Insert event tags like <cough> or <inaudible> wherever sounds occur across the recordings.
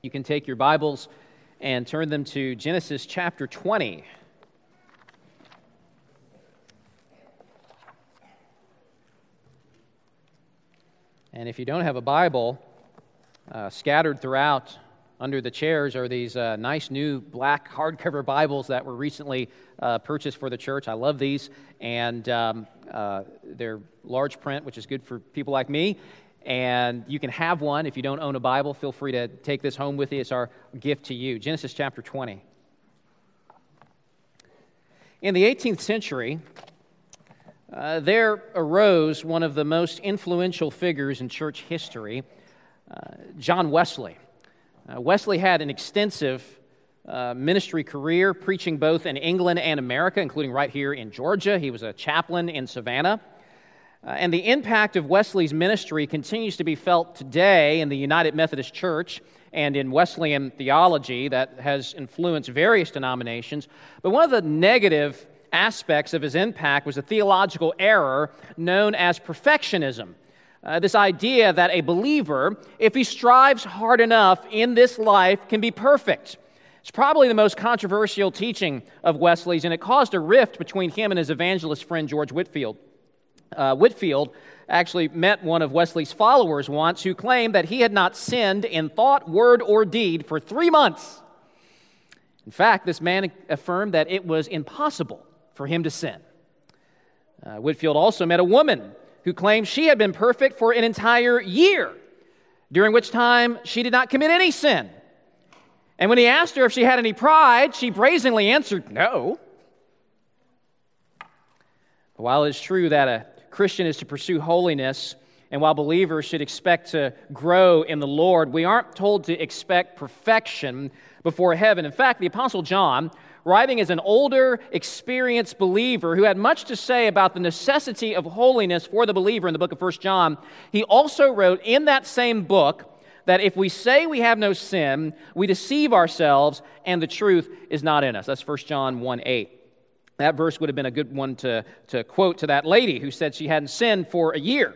You can take your Bibles and turn them to Genesis chapter 20. And if you don't have a Bible, uh, scattered throughout under the chairs are these uh, nice new black hardcover Bibles that were recently uh, purchased for the church. I love these, and um, uh, they're large print, which is good for people like me. And you can have one if you don't own a Bible. Feel free to take this home with you. It's our gift to you. Genesis chapter 20. In the 18th century, uh, there arose one of the most influential figures in church history, uh, John Wesley. Uh, Wesley had an extensive uh, ministry career, preaching both in England and America, including right here in Georgia. He was a chaplain in Savannah. Uh, and the impact of Wesley's ministry continues to be felt today in the United Methodist Church and in Wesleyan theology that has influenced various denominations. But one of the negative aspects of his impact was a theological error known as perfectionism. Uh, this idea that a believer, if he strives hard enough in this life, can be perfect. It's probably the most controversial teaching of Wesley's, and it caused a rift between him and his evangelist friend George Whitefield. Uh, Whitefield actually met one of Wesley's followers once who claimed that he had not sinned in thought, word, or deed for three months. In fact, this man affirmed that it was impossible for him to sin. Uh, Whitefield also met a woman who claimed she had been perfect for an entire year, during which time she did not commit any sin. And when he asked her if she had any pride, she brazenly answered, No. While it's true that a Christian is to pursue holiness, and while believers should expect to grow in the Lord, we aren't told to expect perfection before heaven. In fact, the Apostle John writing as an older, experienced believer who had much to say about the necessity of holiness for the believer in the book of 1 John, he also wrote in that same book that if we say we have no sin, we deceive ourselves and the truth is not in us. That's 1 John 1 8. That verse would have been a good one to, to quote to that lady who said she hadn't sinned for a year.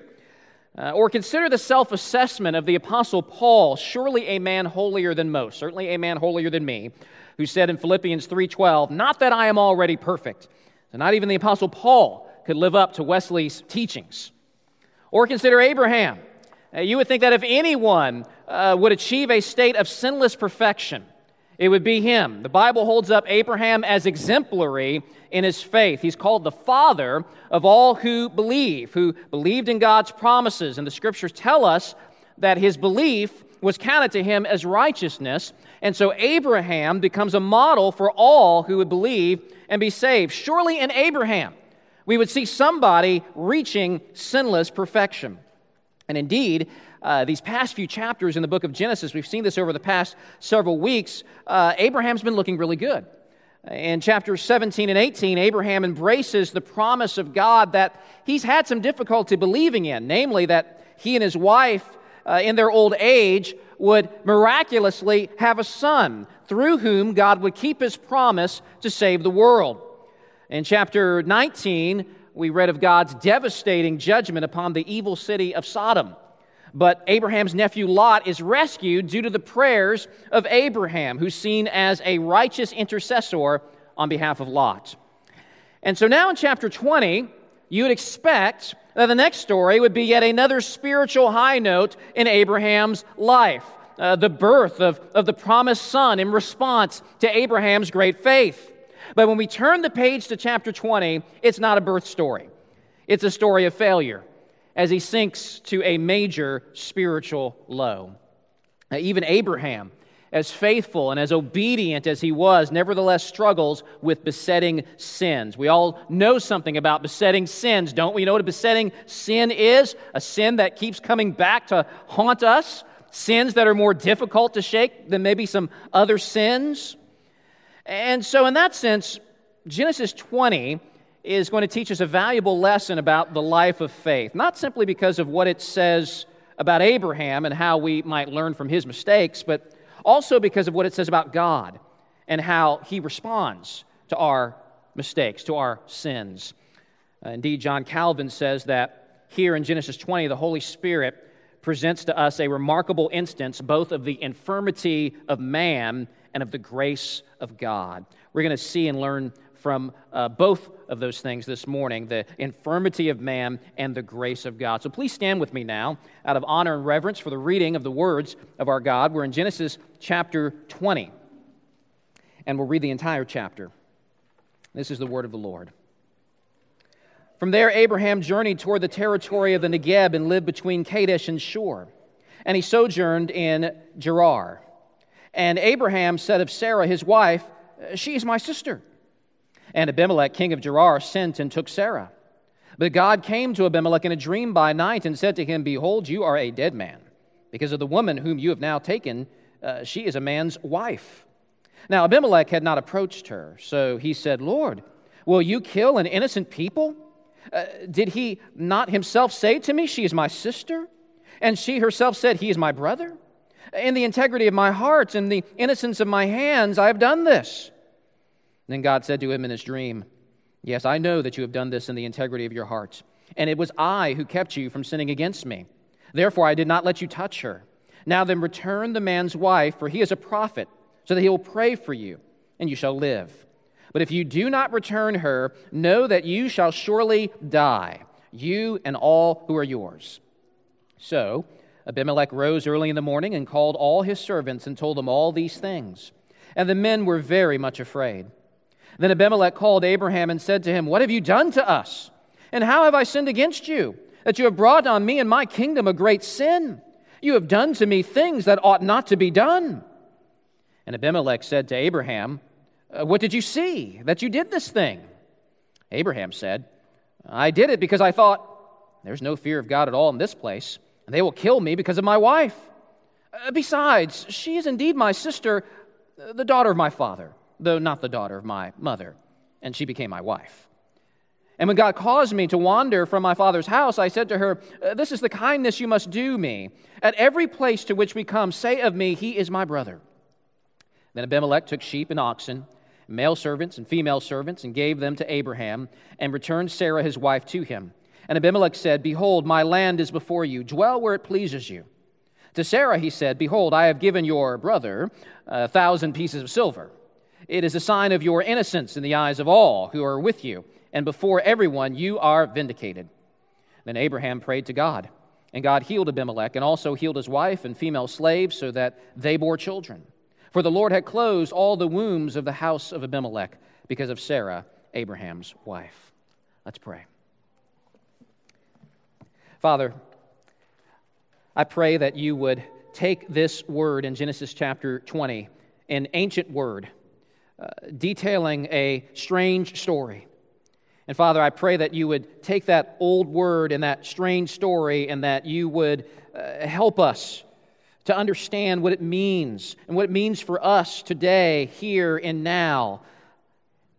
Uh, or consider the self assessment of the Apostle Paul, surely a man holier than most, certainly a man holier than me, who said in Philippians 3:12, "Not that I am already perfect." So not even the apostle Paul could live up to Wesley's teachings. Or consider Abraham. Uh, you would think that if anyone uh, would achieve a state of sinless perfection, it would be him. The Bible holds up Abraham as exemplary in his faith. He's called the father of all who believe, who believed in God's promises. And the scriptures tell us that his belief was counted to him as righteousness. And so Abraham becomes a model for all who would believe and be saved. Surely in Abraham, we would see somebody reaching sinless perfection. And indeed, uh, these past few chapters in the book of Genesis, we've seen this over the past several weeks, uh, Abraham's been looking really good. In chapters 17 and 18, Abraham embraces the promise of God that he's had some difficulty believing in, namely that he and his wife uh, in their old age would miraculously have a son through whom God would keep his promise to save the world. In chapter 19, we read of God's devastating judgment upon the evil city of Sodom. But Abraham's nephew Lot is rescued due to the prayers of Abraham, who's seen as a righteous intercessor on behalf of Lot. And so now in chapter 20, you would expect that the next story would be yet another spiritual high note in Abraham's life. Uh, the birth of, of the promised son in response to Abraham's great faith. But when we turn the page to chapter 20, it's not a birth story. It's a story of failure as he sinks to a major spiritual low. Even Abraham as faithful and as obedient as he was, nevertheless struggles with besetting sins. We all know something about besetting sins, don't we? You know what a besetting sin is? A sin that keeps coming back to haunt us, sins that are more difficult to shake than maybe some other sins. And so, in that sense, Genesis 20 is going to teach us a valuable lesson about the life of faith, not simply because of what it says about Abraham and how we might learn from his mistakes, but also because of what it says about God and how he responds to our mistakes, to our sins. Uh, indeed, John Calvin says that here in Genesis 20, the Holy Spirit presents to us a remarkable instance both of the infirmity of man and of the grace of God. We're going to see and learn from uh, both of those things this morning the infirmity of man and the grace of God. So please stand with me now out of honor and reverence for the reading of the words of our God. We're in Genesis chapter 20, and we'll read the entire chapter. This is the word of the Lord. From there, Abraham journeyed toward the territory of the Negeb and lived between Kadesh and Shur. And he sojourned in Gerar. And Abraham said of Sarah, his wife, She is my sister. And Abimelech, king of Gerar, sent and took Sarah. But God came to Abimelech in a dream by night and said to him, Behold, you are a dead man, because of the woman whom you have now taken. Uh, she is a man's wife. Now, Abimelech had not approached her, so he said, Lord, will you kill an innocent people? Uh, did he not himself say to me, She is my sister? And she herself said, He is my brother? In the integrity of my heart and the innocence of my hands, I have done this. Then God said to him in his dream, Yes, I know that you have done this in the integrity of your heart, and it was I who kept you from sinning against me. Therefore, I did not let you touch her. Now then, return the man's wife, for he is a prophet, so that he will pray for you, and you shall live. But if you do not return her, know that you shall surely die, you and all who are yours. So Abimelech rose early in the morning and called all his servants and told them all these things. And the men were very much afraid. Then Abimelech called Abraham and said to him, What have you done to us? And how have I sinned against you, that you have brought on me and my kingdom a great sin? You have done to me things that ought not to be done. And Abimelech said to Abraham, uh, What did you see that you did this thing? Abraham said, I did it because I thought, There's no fear of God at all in this place, and they will kill me because of my wife. Uh, besides, she is indeed my sister, uh, the daughter of my father though not the daughter of my mother, and she became my wife. And when God caused me to wander from my father's house, I said to her, uh, This is the kindness you must do me. At every place to which we come, say of me, He is my brother. Then Abimelech took sheep and oxen, male servants and female servants, and gave them to Abraham, and returned Sarah his wife to him. And Abimelech said, Behold, my land is before you. Dwell where it pleases you. To Sarah he said, Behold, I have given your brother a thousand pieces of silver. It is a sign of your innocence in the eyes of all who are with you, and before everyone you are vindicated. Then Abraham prayed to God, and God healed Abimelech and also healed his wife and female slaves so that they bore children. For the Lord had closed all the wombs of the house of Abimelech because of Sarah, Abraham's wife. Let's pray. Father, I pray that you would take this word in Genesis chapter 20, an ancient word detailing a strange story. And Father, I pray that you would take that old word and that strange story and that you would uh, help us to understand what it means and what it means for us today, here and now.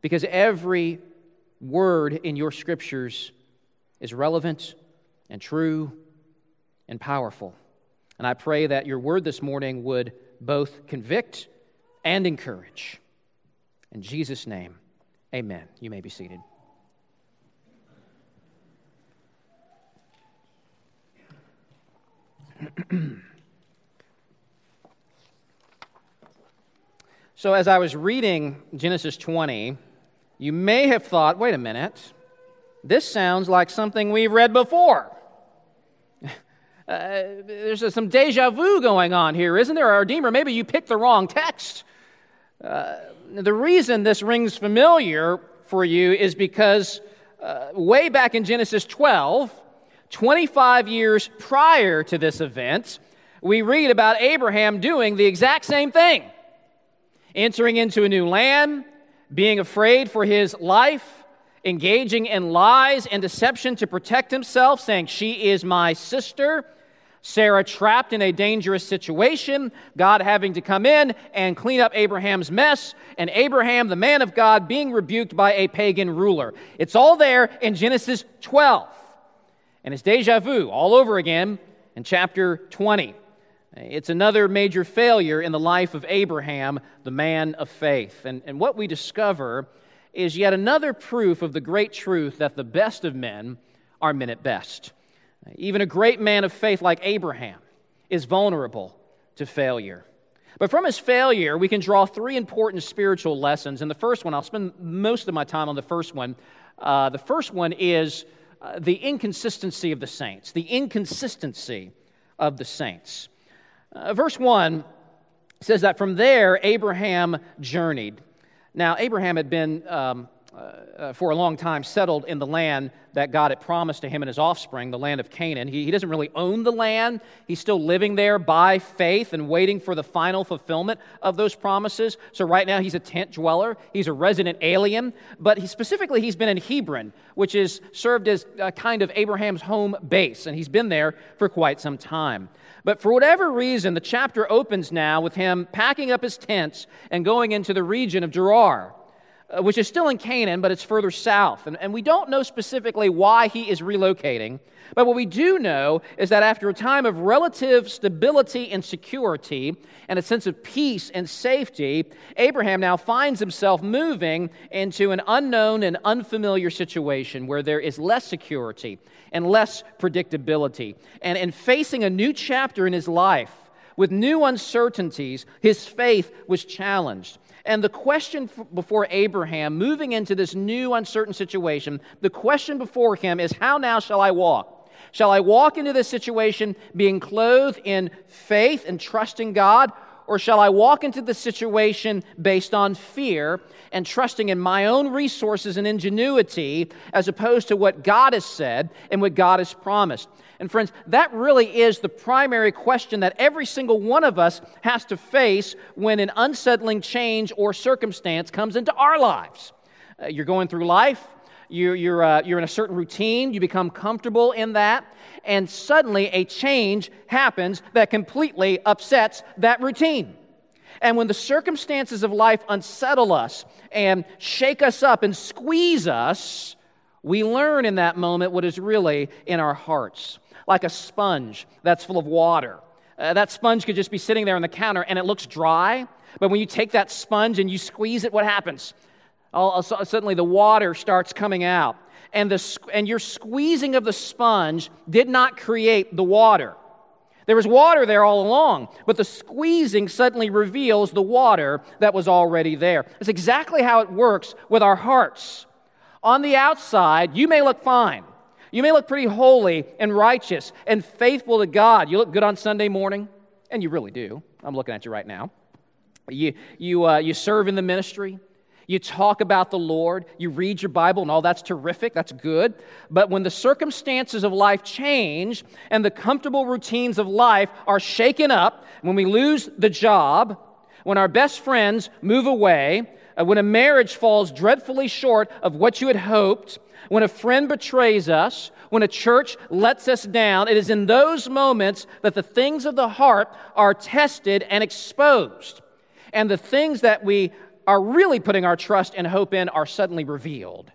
Because every word in your scriptures is relevant and true and powerful. And I pray that your word this morning would both convict and encourage. In Jesus' name, amen. You may be seated. <clears throat> so, as I was reading Genesis 20, you may have thought, wait a minute, this sounds like something we've read before. <laughs> Uh, there's some deja vu going on here, isn't there, our Redeemer? Maybe you picked the wrong text. Uh, the reason this rings familiar for you is because uh, way back in Genesis 12, 25 years prior to this event, we read about Abraham doing the exact same thing entering into a new land, being afraid for his life, engaging in lies and deception to protect himself, saying, She is my sister. Sarah trapped in a dangerous situation, God having to come in and clean up Abraham's mess, and Abraham, the man of God, being rebuked by a pagan ruler. It's all there in Genesis 12. And it's deja vu all over again in chapter 20. It's another major failure in the life of Abraham, the man of faith. And, and what we discover is yet another proof of the great truth that the best of men are men at best. Even a great man of faith like Abraham is vulnerable to failure. But from his failure, we can draw three important spiritual lessons. And the first one, I'll spend most of my time on the first one. Uh, the first one is uh, the inconsistency of the saints, the inconsistency of the saints. Uh, verse 1 says that from there, Abraham journeyed. Now, Abraham had been um, uh, for a long time settled in the land that God had promised to him and his offspring, the land of Canaan. He, he doesn't really own the land. He's still living there by faith and waiting for the final fulfillment of those promises. So, right now, he's a tent dweller. He's a resident alien. But he, specifically, he's been in Hebron, which is served as a kind of Abraham's home base. And he's been there for quite some time. But for whatever reason, the chapter opens now with him packing up his tents and going into the region of Gerar. Uh, which is still in Canaan, but it's further south. And, and we don't know specifically why he is relocating. But what we do know is that after a time of relative stability and security and a sense of peace and safety, Abraham now finds himself moving into an unknown and unfamiliar situation where there is less security and less predictability. And in facing a new chapter in his life with new uncertainties, his faith was challenged. And the question before Abraham, moving into this new uncertain situation, the question before him is how now shall I walk? Shall I walk into this situation being clothed in faith and trusting God? Or shall I walk into the situation based on fear and trusting in my own resources and ingenuity as opposed to what God has said and what God has promised? And friends, that really is the primary question that every single one of us has to face when an unsettling change or circumstance comes into our lives. Uh, you're going through life, you're, you're, uh, you're in a certain routine, you become comfortable in that, and suddenly a change happens that completely upsets that routine. And when the circumstances of life unsettle us and shake us up and squeeze us, we learn in that moment what is really in our hearts like a sponge that's full of water. Uh, that sponge could just be sitting there on the counter and it looks dry, but when you take that sponge and you squeeze it, what happens? All, suddenly the water starts coming out. And, the, and your squeezing of the sponge did not create the water. There was water there all along, but the squeezing suddenly reveals the water that was already there. It's exactly how it works with our hearts. On the outside, you may look fine. You may look pretty holy and righteous and faithful to God. You look good on Sunday morning, and you really do. I'm looking at you right now. You, you, uh, you serve in the ministry. You talk about the Lord. You read your Bible, and all that's terrific. That's good. But when the circumstances of life change and the comfortable routines of life are shaken up, when we lose the job, when our best friends move away, Uh, when a marriage falls dreadfully short of what you had hoped, when a friend betrays us, when a church lets us down, it is in those moments that the things of the heart are tested and exposed. And the things that we are really putting our trust and hope in are suddenly revealed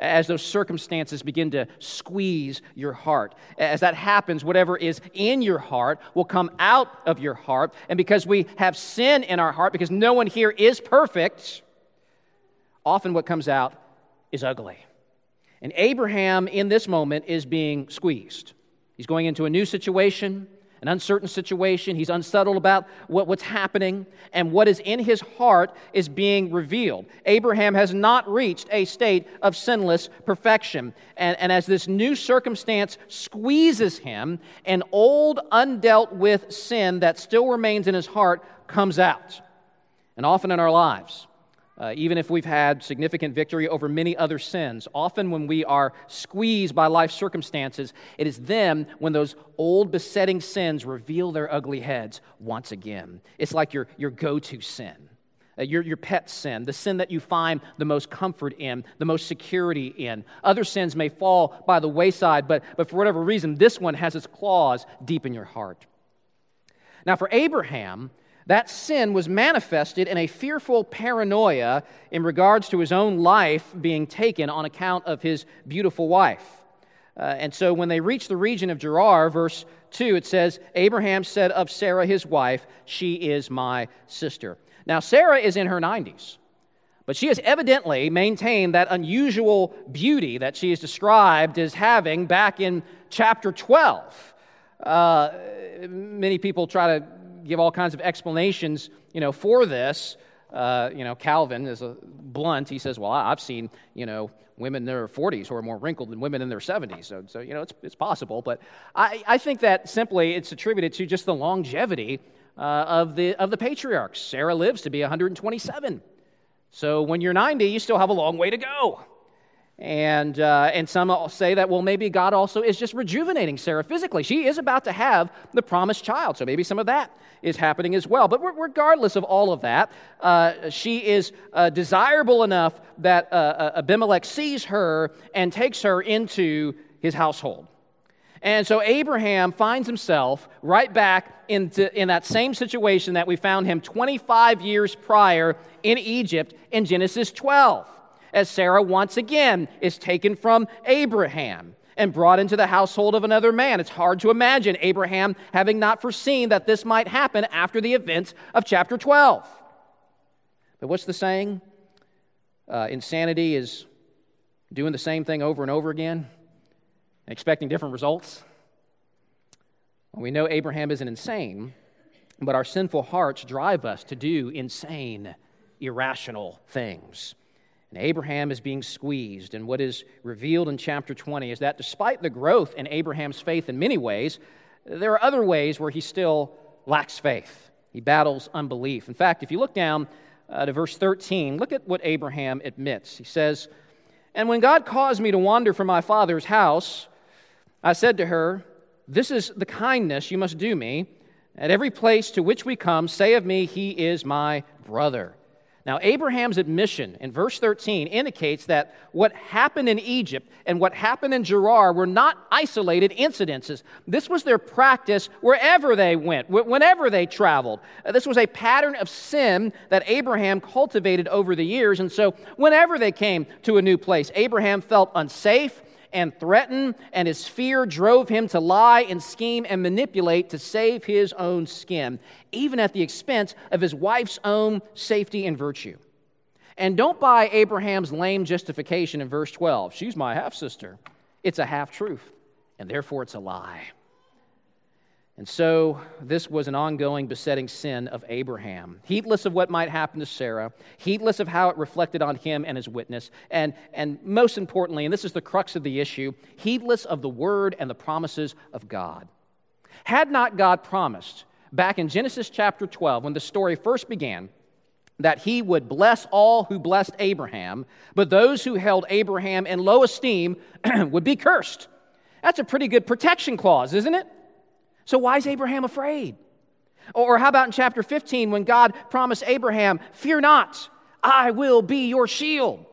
as those circumstances begin to squeeze your heart. As that happens, whatever is in your heart will come out of your heart. And because we have sin in our heart, because no one here is perfect, often what comes out is ugly. And Abraham, in this moment, is being squeezed. He's going into a new situation, an uncertain situation. He's unsettled about what, what's happening, and what is in his heart is being revealed. Abraham has not reached a state of sinless perfection. And, and as this new circumstance squeezes him, an old, undealt with sin that still remains in his heart comes out. And often in our lives, uh, even if we've had significant victory over many other sins. Often, when we are squeezed by life circumstances, it is then when those old besetting sins reveal their ugly heads once again. It's like your, your go to sin. Uh, your, your pet sin, the sin that you find the most comfort in, the most security in. Other sins may fall by the wayside, but, but for whatever reason, this one has its claws deep in your heart. Now, for Abraham, that sin was manifested in a fearful paranoia in regards to his own life being taken on account of his beautiful wife. Uh, and so when they reached the region of Gerar, verse 2, it says, Abraham said of Sarah his wife, She is my sister. Now, Sarah is in her 90s. But she has evidently maintained that unusual beauty that she is described as having back in chapter 12. Uh, many people try to give all kinds of explanations, you know, for this. Uh, you know, Calvin is a blunt. He says, "Well, I've seen, you know, women in their 40s who are more wrinkled than women in their 70s. So, so you know, it's, it's possible. But I, I think that simply it's attributed to just the longevity uh, of, the, of the patriarchs. Sarah lives to be 127. So when you're 90, you still have a long way to go. And, uh, and some say that, well, maybe God also is just rejuvenating Sarah physically. She is about to have the promised child, so maybe some of that is happening as well. But regardless of all of that, uh, she is uh, desirable enough that uh, uh, Abimelech sees her and takes her into his household. And so Abraham finds himself right back into, in that same situation that we found him 25 years prior in Egypt in Genesis 12 as Sarah once again is taken from Abraham and brought into the household of another man. It's hard to imagine Abraham having not foreseen that this might happen after the events of chapter 12. But what's the saying? Uh, insanity is doing the same thing over and over again expecting different results. Well, we know Abraham isn't insane, but our sinful hearts drive us to do insane, irrational things. And Abraham is being squeezed. And what is revealed in chapter 20 is that despite the growth in Abraham's faith in many ways, there are other ways where he still lacks faith. He battles unbelief. In fact, if you look down uh, to verse 13, look at what Abraham admits. He says, And when God caused me to wander from my father's house, I said to her, This is the kindness you must do me. At every place to which we come, say of me, He is my brother. Now, Abraham's admission in verse 13 indicates that what happened in Egypt and what happened in Gerar were not isolated incidences. This was their practice wherever they went, whenever they traveled. Uh, this was a pattern of sin that Abraham cultivated over the years. And so, whenever they came to a new place, Abraham felt unsafe and threaten, and his fear drove him to lie and scheme and manipulate to save his own skin, even at the expense of his wife's own safety and virtue. And don't buy Abraham's lame justification in verse 12. She's my half sister. It's a half truth, and therefore it's a lie. And so this was an ongoing besetting sin of Abraham, heedless of what might happen to Sarah, heedless of how it reflected on him and his witness, and, and most importantly, and this is the crux of the issue, heedless of the word and the promises of God. Had not God promised back in Genesis chapter 12, when the story first began, that he would bless all who blessed Abraham, but those who held Abraham in low esteem <clears throat> would be cursed? That's a pretty good protection clause, isn't it? So, why is Abraham afraid? Or how about in chapter 15 when God promised Abraham, Fear not, I will be your shield?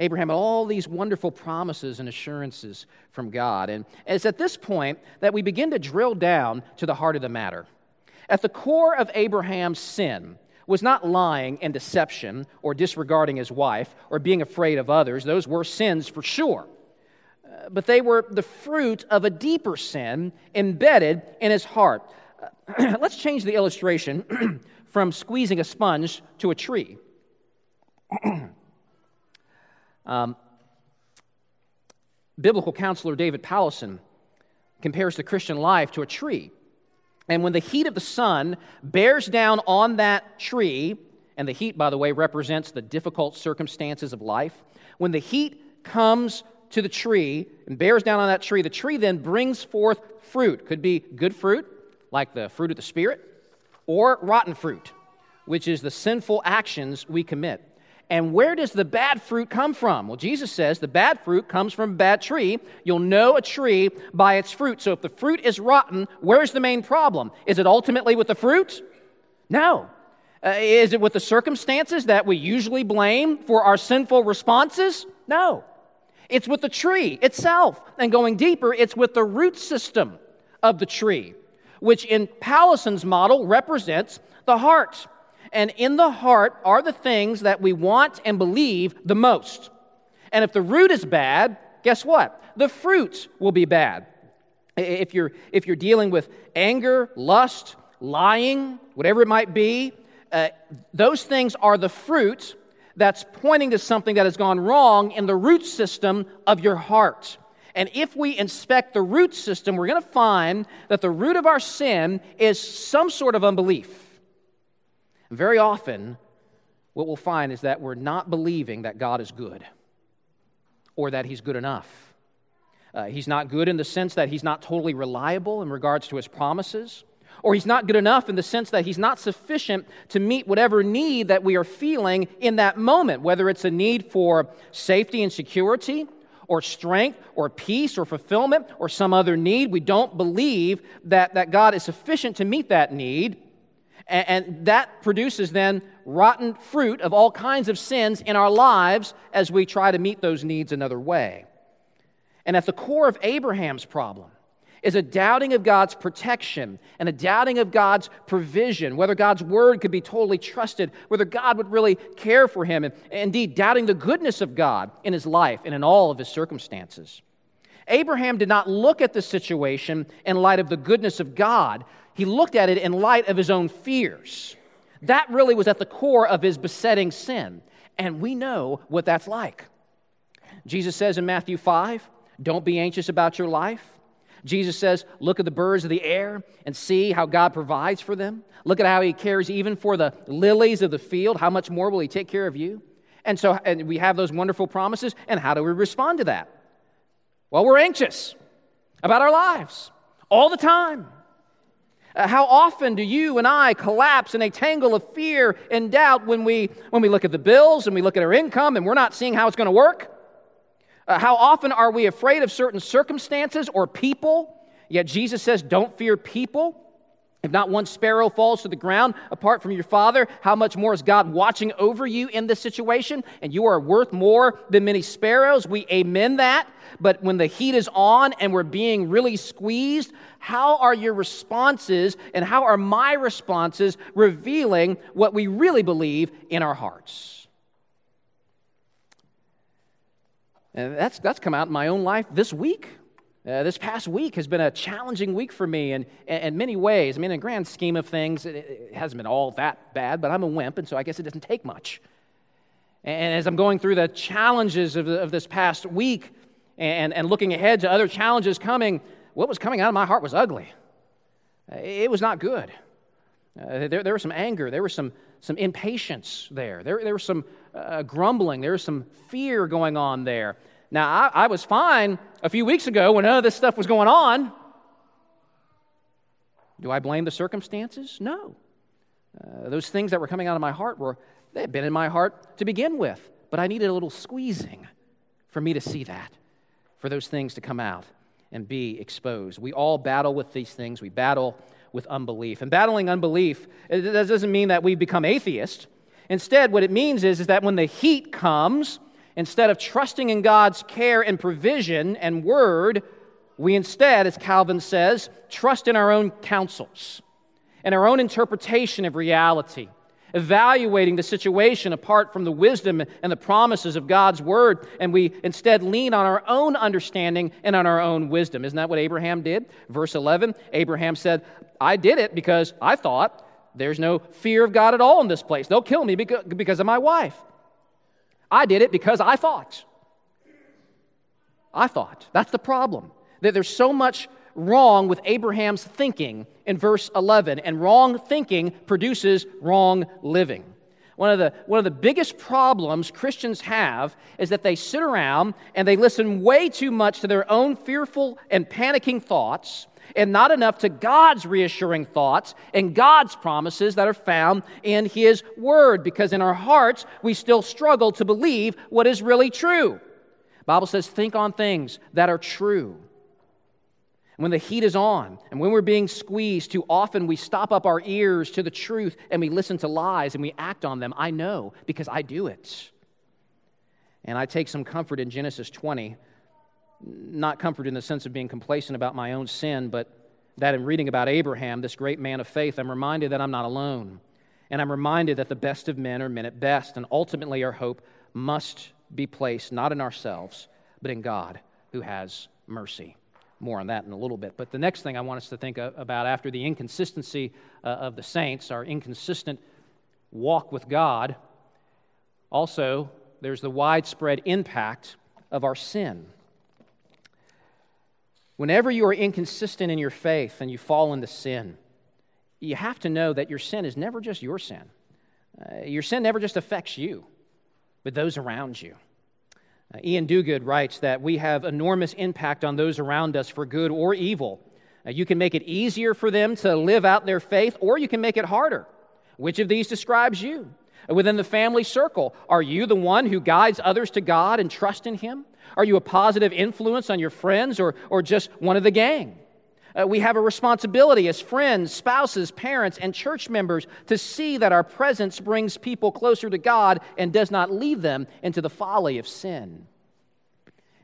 Abraham had all these wonderful promises and assurances from God. And it's at this point that we begin to drill down to the heart of the matter. At the core of Abraham's sin was not lying and deception or disregarding his wife or being afraid of others. Those were sins for sure but they were the fruit of a deeper sin embedded in his heart. <clears throat> Let's change the illustration <clears throat> from squeezing a sponge to a tree. <clears throat> um, biblical counselor David Powlison compares the Christian life to a tree. And when the heat of the sun bears down on that tree, and the heat, by the way, represents the difficult circumstances of life, when the heat comes to the tree and bears down on that tree, the tree then brings forth fruit. Could be good fruit, like the fruit of the Spirit, or rotten fruit, which is the sinful actions we commit. And where does the bad fruit come from? Well, Jesus says the bad fruit comes from a bad tree. You'll know a tree by its fruit. So if the fruit is rotten, where's the main problem? Is it ultimately with the fruit? No. Uh, is it with the circumstances that we usually blame for our sinful responses? No. It's with the tree itself. And going deeper, it's with the root system of the tree, which in Powlison's model represents the heart. And in the heart are the things that we want and believe the most. And if the root is bad, guess what? The fruit will be bad. If you're, if you're dealing with anger, lust, lying, whatever it might be, uh, those things are the fruit that's pointing to something that has gone wrong in the root system of your heart. And if we inspect the root system, we're going to find that the root of our sin is some sort of unbelief. Very often, what we'll find is that we're not believing that God is good or that He's good enough. Uh, he's not good in the sense that He's not totally reliable in regards to His promises or he's not good enough in the sense that he's not sufficient to meet whatever need that we are feeling in that moment, whether it's a need for safety and security, or strength, or peace, or fulfillment, or some other need. We don't believe that, that God is sufficient to meet that need. And, and that produces then rotten fruit of all kinds of sins in our lives as we try to meet those needs another way. And at the core of Abraham's problem is a doubting of God's protection and a doubting of God's provision, whether God's word could be totally trusted, whether God would really care for him, and indeed doubting the goodness of God in his life and in all of his circumstances. Abraham did not look at the situation in light of the goodness of God, he looked at it in light of his own fears. That really was at the core of his besetting sin. And we know what that's like. Jesus says in Matthew 5 Don't be anxious about your life Jesus says, Look at the birds of the air and see how God provides for them. Look at how He cares even for the lilies of the field. How much more will He take care of you? And so and we have those wonderful promises. And how do we respond to that? Well, we're anxious about our lives all the time. Uh, how often do you and I collapse in a tangle of fear and doubt when we, when we look at the bills and we look at our income and we're not seeing how it's going to work? Uh, how often are we afraid of certain circumstances or people? Yet Jesus says, Don't fear people. If not one sparrow falls to the ground apart from your Father, how much more is God watching over you in this situation? And you are worth more than many sparrows. We amen that. But when the heat is on and we're being really squeezed, how are your responses and how are my responses revealing what we really believe in our hearts? And that's, that's come out in my own life this week. Uh, this past week has been a challenging week for me in, in, many ways. I mean, in the grand scheme of things, it, it, hasn't been all that bad, but I'm a wimp, and so I guess it doesn't take much. And as I'm going through the challenges of, of this past week and, and looking ahead to other challenges coming, what was coming out of my heart was ugly. It was not good. Uh, there, there was some anger, there was some, some impatience there, there, there was some uh, grumbling, there was some fear going on there. Now, I, I was fine a few weeks ago when none of this stuff was going on. Do I blame the circumstances? No. Uh, those things that were coming out of my heart were, they had been in my heart to begin with, but I needed a little squeezing for me to see that, for those things to come out and be exposed. We all battle with these things. We battle with unbelief. And battling unbelief, that doesn't mean that we become atheists. Instead, what it means is, is that when the heat comes, instead of trusting in God's care and provision and word, we instead, as Calvin says, trust in our own counsels and our own interpretation of reality, evaluating the situation apart from the wisdom and the promises of God's word, and we instead lean on our own understanding and on our own wisdom. Isn't that what Abraham did? Verse 11 Abraham said, I did it because I thought there's no fear of God at all in this place. They'll kill me because of my wife. I did it because I thought. I thought. That's the problem. That there's so much wrong with Abraham's thinking in verse 11, and wrong thinking produces wrong living. One of, the, one of the biggest problems Christians have is that they sit around and they listen way too much to their own fearful and panicking thoughts and not enough to God's reassuring thoughts and God's promises that are found in His Word, because in our hearts we still struggle to believe what is really true. The Bible says, think on things that are true. when the heat is on and when we're being squeezed, too often we stop up our ears to the truth and we listen to lies and we act on them. I know because I do it. And I take some comfort in Genesis 20 not comfort in the sense of being complacent about my own sin, but that in reading about Abraham, this great man of faith, I'm reminded that I'm not alone. And I'm reminded that the best of men are men at best. And ultimately, our hope must be placed not in ourselves, but in God who has mercy. More on that in a little bit. But the next thing I want us to think about after the inconsistency uh, of the saints, our inconsistent walk with God, also there's the widespread impact of our sin. Whenever you are inconsistent in your faith and you fall into sin, you have to know that your sin is never just your sin. Uh, your sin never just affects you, but those around you. Uh, Iain Duguid writes that we have enormous impact on those around us for good or evil. Uh, you can make it easier for them to live out their faith, or you can make it harder. Which of these describes you? Within the family circle, are you the one who guides others to God and trust in Him? Are you a positive influence on your friends or, or just one of the gang? Uh, we have a responsibility as friends, spouses, parents, and church members to see that our presence brings people closer to God and does not lead them into the folly of sin.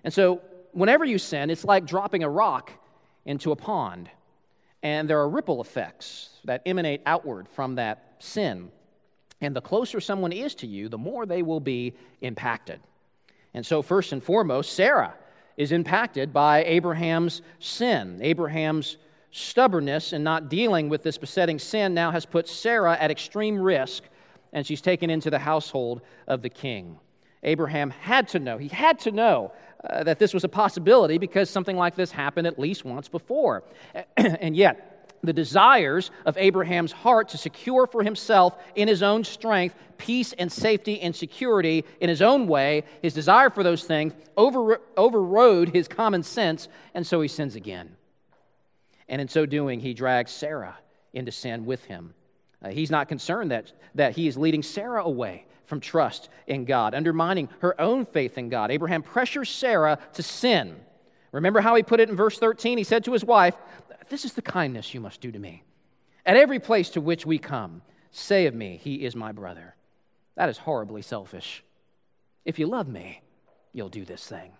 And so, whenever you sin, it's like dropping a rock into a pond. And there are ripple effects that emanate outward from that sin. And the closer someone is to you, the more they will be impacted. And so, first and foremost, Sarah is impacted by Abraham's sin. Abraham's stubbornness in not dealing with this besetting sin now has put Sarah at extreme risk, and she's taken into the household of the king. Abraham had to know, he had to know uh, that this was a possibility because something like this happened at least once before. <clears throat> and yet, the desires of Abraham's heart to secure for himself in his own strength peace and safety and security in his own way, his desire for those things over, overrode his common sense, and so he sins again. And in so doing, he drags Sarah into sin with him. Uh, he's not concerned that, that he is leading Sarah away from trust in God, undermining her own faith in God. Abraham pressures Sarah to sin. Remember how he put it in verse 13? He said to his wife, this is the kindness you must do to me. At every place to which we come, say of me, He is my brother. That is horribly selfish. If you love me, you'll do this thing.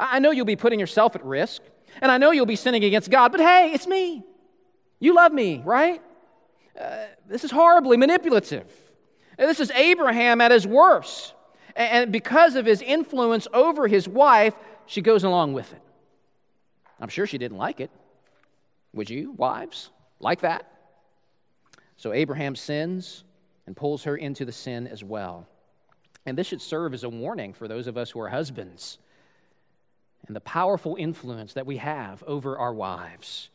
I know you'll be putting yourself at risk, and I know you'll be sinning against God, but hey, it's me. You love me, right? Uh, this is horribly manipulative. This is Abraham at his worst. And because of his influence over his wife, she goes along with it. I'm sure she didn't like it. Would you, wives, like that? So Abraham sins and pulls her into the sin as well. And this should serve as a warning for those of us who are husbands and the powerful influence that we have over our wives.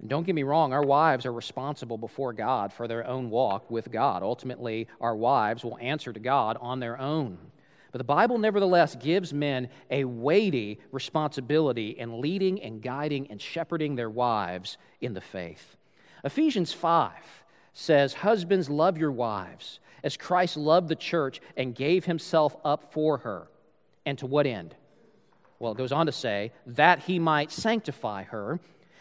And don't get me wrong, our wives are responsible before God for their own walk with God. Ultimately, our wives will answer to God on their own. But the Bible nevertheless gives men a weighty responsibility in leading and guiding and shepherding their wives in the faith. Ephesians 5 says, Husbands, love your wives as Christ loved the church and gave himself up for her. And to what end? Well, it goes on to say, that he might sanctify her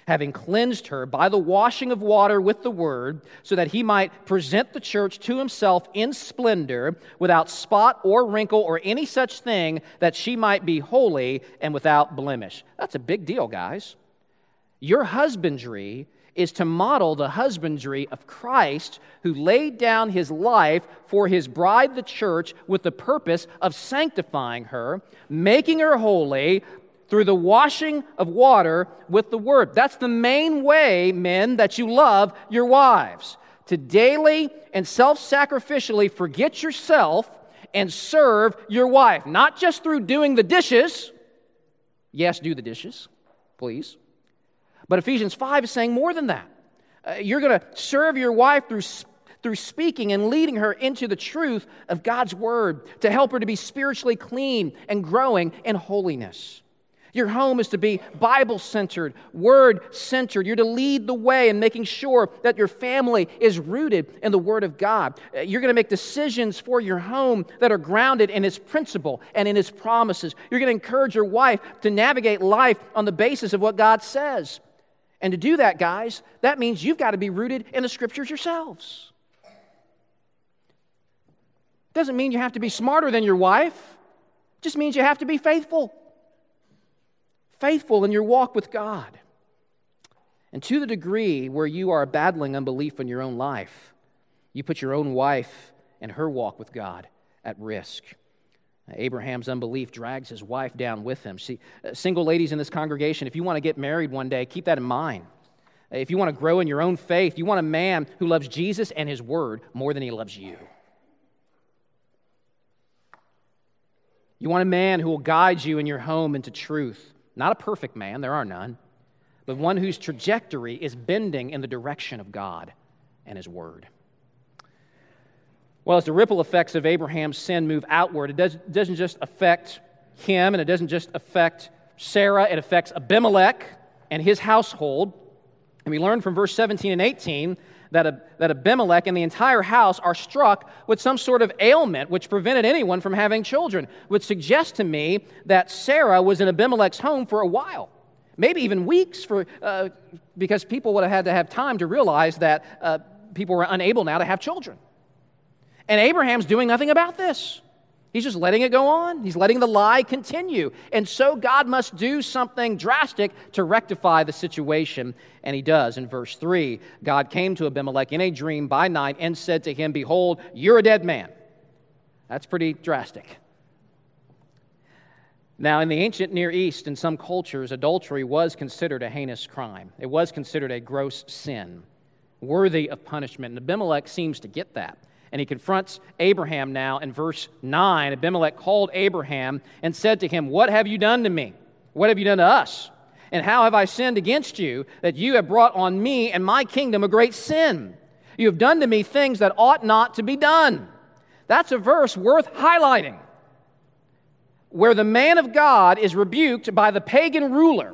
having cleansed her by the washing of water with the word, so that he might present the church to himself in splendor, without spot or wrinkle or any such thing, that she might be holy and without blemish. That's a big deal, guys. Your husbandry is to model the husbandry of Christ, who laid down his life for his bride, the church, with the purpose of sanctifying her, making her holy, through the washing of water with the word. That's the main way, men, that you love your wives. To daily and self sacrificially forget yourself and serve your wife, not just through doing the dishes. Yes, do the dishes, please. But Ephesians 5 is saying more than that. Uh, you're going to serve your wife through through speaking and leading her into the truth of God's word to help her to be spiritually clean and growing in holiness. Your home is to be Bible centered, word centered. You're to lead the way in making sure that your family is rooted in the Word of God. Uh, you're going to make decisions for your home that are grounded in His principle and in His promises. You're going to encourage your wife to navigate life on the basis of what God says. And to do that, guys, that means you've got to be rooted in the Scriptures yourselves. Doesn't mean you have to be smarter than your wife, just means you have to be faithful faithful in your walk with God. And to the degree where you are battling unbelief in your own life, you put your own wife and her walk with God at risk. Abraham's unbelief drags his wife down with him. See, uh, single ladies in this congregation, if you want to get married one day, keep that in mind. If you want to grow in your own faith, you want a man who loves Jesus and his word more than he loves you. You want a man who will guide you in your home into truth. Not a perfect man, there are none, but one whose trajectory is bending in the direction of God and his word. Well, as the ripple effects of Abraham's sin move outward, it does, doesn't just affect him and it doesn't just affect Sarah, it affects Abimelech and his household. And we learn from verse 17 and 18 that, that Abimelech and the entire house are struck with some sort of ailment which prevented anyone from having children, which suggests to me that Sarah was in Abimelech's home for a while, maybe even weeks, for, uh, because people would have had to have time to realize that uh, people were unable now to have children. And Abraham's doing nothing about this. He's just letting it go on. He's letting the lie continue. And so God must do something drastic to rectify the situation. And he does. In verse 3, God came to Abimelech in a dream by night and said to him, Behold, you're a dead man. That's pretty drastic. Now, in the ancient Near East, in some cultures, adultery was considered a heinous crime. It was considered a gross sin, worthy of punishment. And Abimelech seems to get that. And he confronts Abraham now in verse 9. Abimelech called Abraham and said to him, What have you done to me? What have you done to us? And how have I sinned against you that you have brought on me and my kingdom a great sin? You have done to me things that ought not to be done. That's a verse worth highlighting, where the man of God is rebuked by the pagan ruler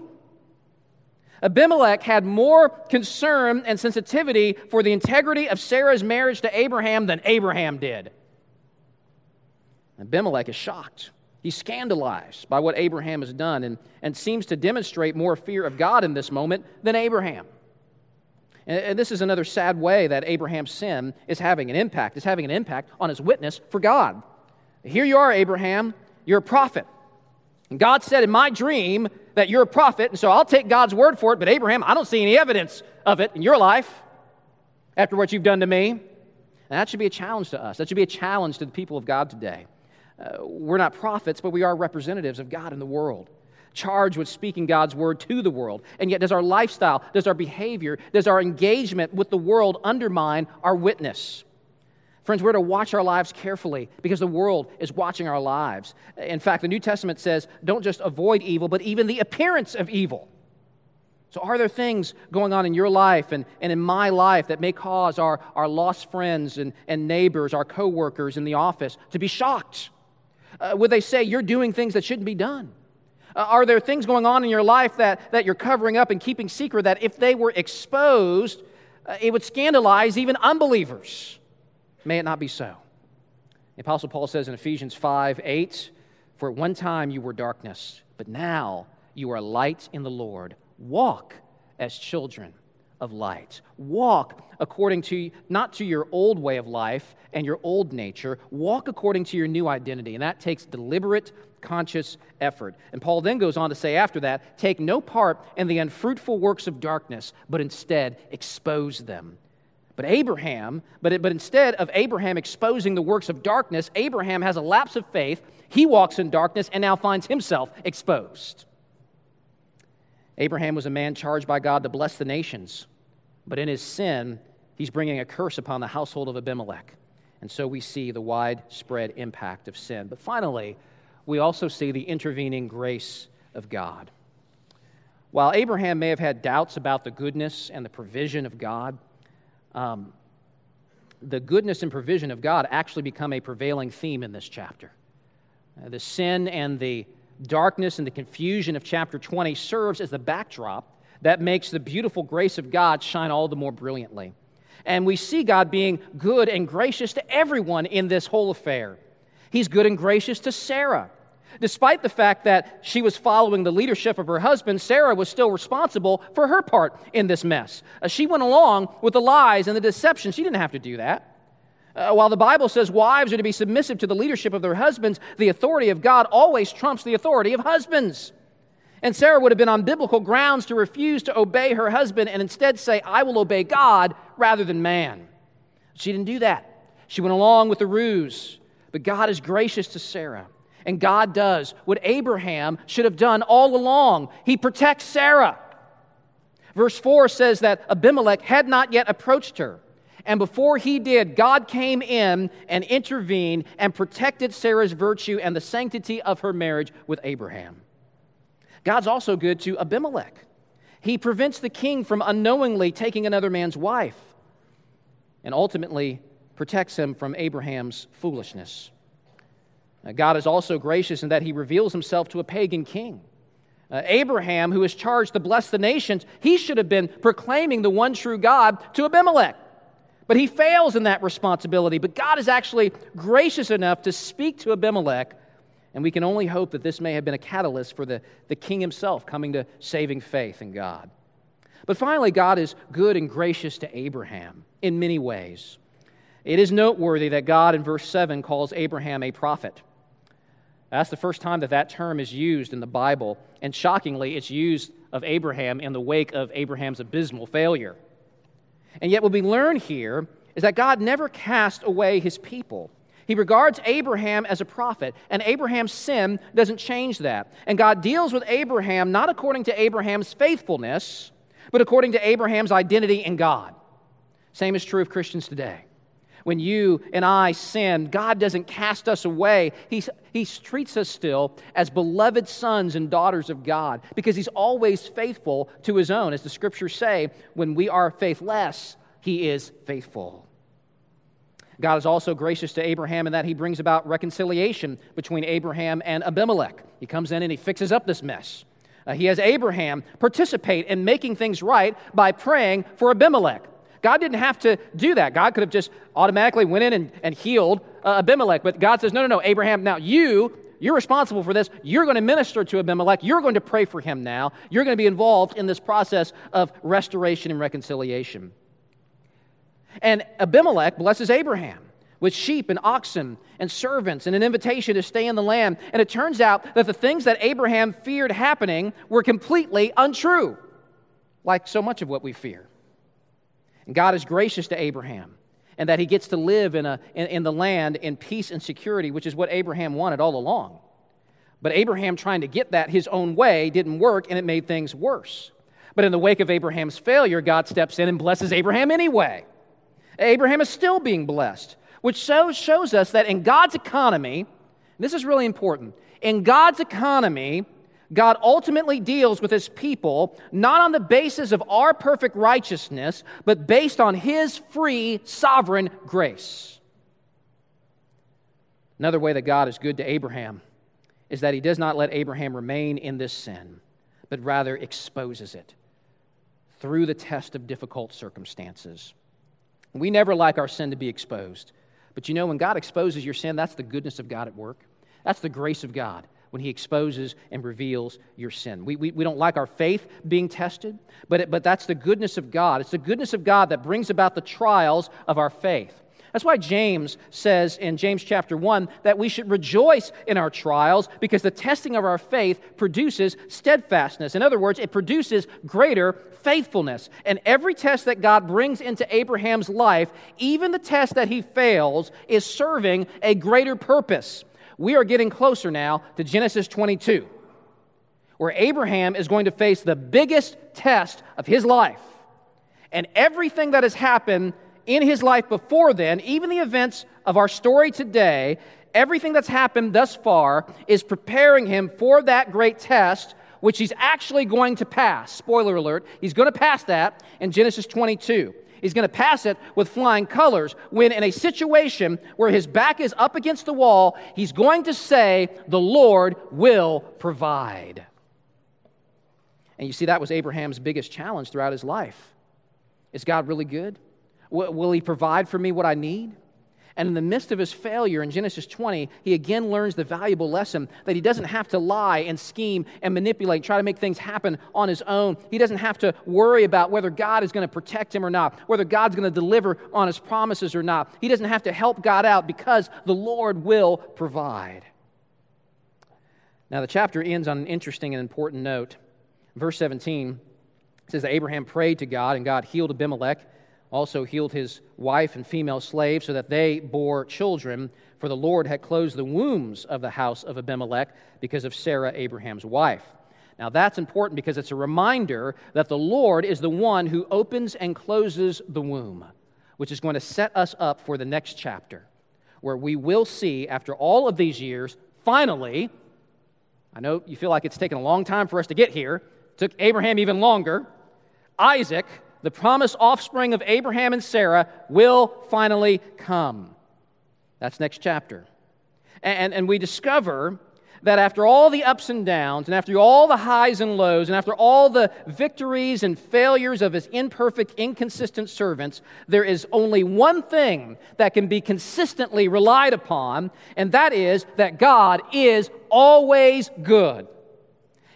Abimelech had more concern and sensitivity for the integrity of Sarah's marriage to Abraham than Abraham did. Abimelech is shocked. He's scandalized by what Abraham has done and, and seems to demonstrate more fear of God in this moment than Abraham. And, and this is another sad way that Abraham's sin is having an impact, is having an impact on his witness for God. Here you are, Abraham. You're a prophet. And God said in my dream that you're a prophet, and so I'll take God's word for it, but Abraham, I don't see any evidence of it in your life after what you've done to me. And that should be a challenge to us. That should be a challenge to the people of God today. Uh, we're not prophets, but we are representatives of God in the world, charged with speaking God's word to the world. And yet, does our lifestyle, does our behavior, does our engagement with the world undermine our witness? Friends, we're to watch our lives carefully because the world is watching our lives. In fact, the New Testament says don't just avoid evil, but even the appearance of evil. So, are there things going on in your life and, and in my life that may cause our, our lost friends and, and neighbors, our coworkers in the office to be shocked? Uh, would they say you're doing things that shouldn't be done? Uh, are there things going on in your life that, that you're covering up and keeping secret that if they were exposed, uh, it would scandalize even unbelievers? May it not be so. The Apostle Paul says in Ephesians 5 8, For at one time you were darkness, but now you are light in the Lord. Walk as children of light. Walk according to, not to your old way of life and your old nature, walk according to your new identity. And that takes deliberate, conscious effort. And Paul then goes on to say after that, take no part in the unfruitful works of darkness, but instead expose them. But Abraham, but, but instead of Abraham exposing the works of darkness, Abraham has a lapse of faith. He walks in darkness and now finds himself exposed. Abraham was a man charged by God to bless the nations, but in his sin, he's bringing a curse upon the household of Abimelech. And so we see the widespread impact of sin. But finally, we also see the intervening grace of God. While Abraham may have had doubts about the goodness and the provision of God, um, the goodness and provision of God actually become a prevailing theme in this chapter. Uh, the sin and the darkness and the confusion of chapter 20 serves as the backdrop that makes the beautiful grace of God shine all the more brilliantly. And we see God being good and gracious to everyone in this whole affair. He's good and gracious to Sarah. Despite the fact that she was following the leadership of her husband, Sarah was still responsible for her part in this mess. Uh, she went along with the lies and the deception. She didn't have to do that. Uh, while the Bible says wives are to be submissive to the leadership of their husbands, the authority of God always trumps the authority of husbands. And Sarah would have been on biblical grounds to refuse to obey her husband and instead say, I will obey God rather than man. She didn't do that. She went along with the ruse. But God is gracious to Sarah. And God does what Abraham should have done all along He protects Sarah. Verse 4 says that Abimelech had not yet approached her. And before he did, God came in and intervened and protected Sarah's virtue and the sanctity of her marriage with Abraham. God's also good to Abimelech. He prevents the king from unknowingly taking another man's wife and ultimately protects him from Abraham's foolishness. God is also gracious in that he reveals himself to a pagan king. Uh, Abraham, who is charged to bless the nations, he should have been proclaiming the one true God to Abimelech. But he fails in that responsibility. But God is actually gracious enough to speak to Abimelech, and we can only hope that this may have been a catalyst for the, the king himself coming to saving faith in God. But finally, God is good and gracious to Abraham in many ways. It is noteworthy that God in verse 7 calls Abraham a prophet. That's the first time that that term is used in the Bible, and shockingly, it's used of Abraham in the wake of Abraham's abysmal failure. And yet, what we learn here is that God never cast away his people. He regards Abraham as a prophet, and Abraham's sin doesn't change that. And God deals with Abraham not according to Abraham's faithfulness, but according to Abraham's identity in God. Same is true of Christians today. When you and I sin, God doesn't cast us away. He, he treats us still as beloved sons and daughters of God because He's always faithful to His own. As the scriptures say, when we are faithless, He is faithful. God is also gracious to Abraham in that he brings about reconciliation between Abraham and Abimelech. He comes in and he fixes up this mess. Uh, he has Abraham participate in making things right by praying for Abimelech. God didn't have to do that. God could have just automatically went in and, and healed uh, Abimelech. But God says, no, no, no, Abraham, now you, you're responsible for this. You're going to minister to Abimelech. You're going to pray for him now. You're going to be involved in this process of restoration and reconciliation. And Abimelech blesses Abraham with sheep and oxen and servants and an invitation to stay in the land. And it turns out that the things that Abraham feared happening were completely untrue, like so much of what we fear. And God is gracious to Abraham and that he gets to live in, a, in, in, the land in peace and security, which is what Abraham wanted all along. But Abraham trying to get that his own way didn't work, and it made things worse. But in the wake of Abraham's failure, God steps in and blesses Abraham anyway. Abraham is still being blessed, which shows, shows us that in God's economy, this is really important, in God's economy, God ultimately deals with his people not on the basis of our perfect righteousness, but based on his free, sovereign grace. Another way that God is good to Abraham is that he does not let Abraham remain in this sin, but rather exposes it through the test of difficult circumstances. We never like our sin to be exposed. But you know, when God exposes your sin, that's the goodness of God at work. That's the grace of God when he exposes and reveals your sin. We, we, we don't like our faith being tested, but, it, but that's the goodness of God. It's the goodness of God that brings about the trials of our faith. That's why James says in James chapter 1 that we should rejoice in our trials because the testing of our faith produces steadfastness. In other words, it produces greater faithfulness. And every test that God brings into Abraham's life, even the test that he fails, is serving a greater purpose we are getting closer now to Genesis 22, where Abraham is going to face the biggest test of his life. And everything that has happened in his life before then, even the events of our story today, everything that's happened thus far is preparing him for that great test, which he's actually going to pass. Spoiler alert, he's going to pass that in Genesis 22. He's going to pass it with flying colors when, in a situation where his back is up against the wall, he's going to say, The Lord will provide. And you see, that was Abraham's biggest challenge throughout his life. Is God really good? Will he provide for me what I need? And in the midst of his failure in Genesis 20, he again learns the valuable lesson that he doesn't have to lie and scheme and manipulate, try to make things happen on his own. He doesn't have to worry about whether God is going to protect him or not, whether God's going to deliver on his promises or not. He doesn't have to help God out because the Lord will provide. Now, the chapter ends on an interesting and important note. Verse 17 says that Abraham prayed to God, and God healed Abimelech also healed his wife and female slaves so that they bore children, for the Lord had closed the wombs of the house of Abimelech because of Sarah, Abraham's wife. Now, that's important because it's a reminder that the Lord is the one who opens and closes the womb, which is going to set us up for the next chapter, where we will see, after all of these years, finally, I know you feel like it's taken a long time for us to get here, it took Abraham even longer. Isaac, the promised offspring of Abraham and Sarah, will finally come. That's next chapter. And, and we discover that after all the ups and downs, and after all the highs and lows, and after all the victories and failures of his imperfect, inconsistent servants, there is only one thing that can be consistently relied upon, and that is that God is always good.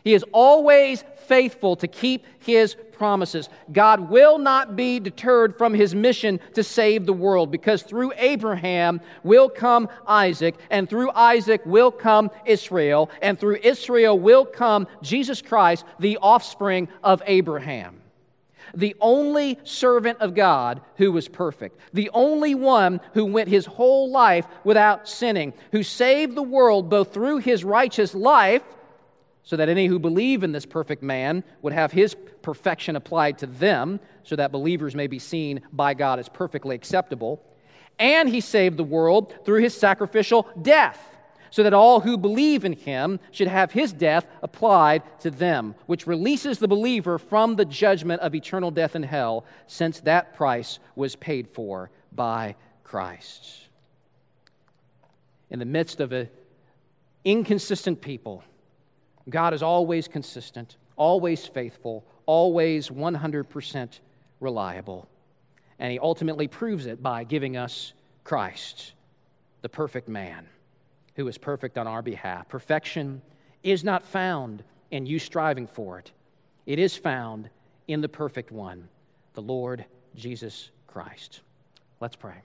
He is always faithful to keep his promises. God will not be deterred from his mission to save the world because through Abraham will come Isaac, and through Isaac will come Israel, and through Israel will come Jesus Christ, the offspring of Abraham. The only servant of God who was perfect, the only one who went his whole life without sinning, who saved the world both through his righteous life so that any who believe in this perfect man would have his perfection applied to them, so that believers may be seen by God as perfectly acceptable. And he saved the world through his sacrificial death, so that all who believe in him should have his death applied to them, which releases the believer from the judgment of eternal death in hell, since that price was paid for by Christ. In the midst of an inconsistent people, God is always consistent, always faithful, always 100% reliable. And He ultimately proves it by giving us Christ, the perfect man, who is perfect on our behalf. Perfection is not found in you striving for it, it is found in the perfect one, the Lord Jesus Christ. Let's pray.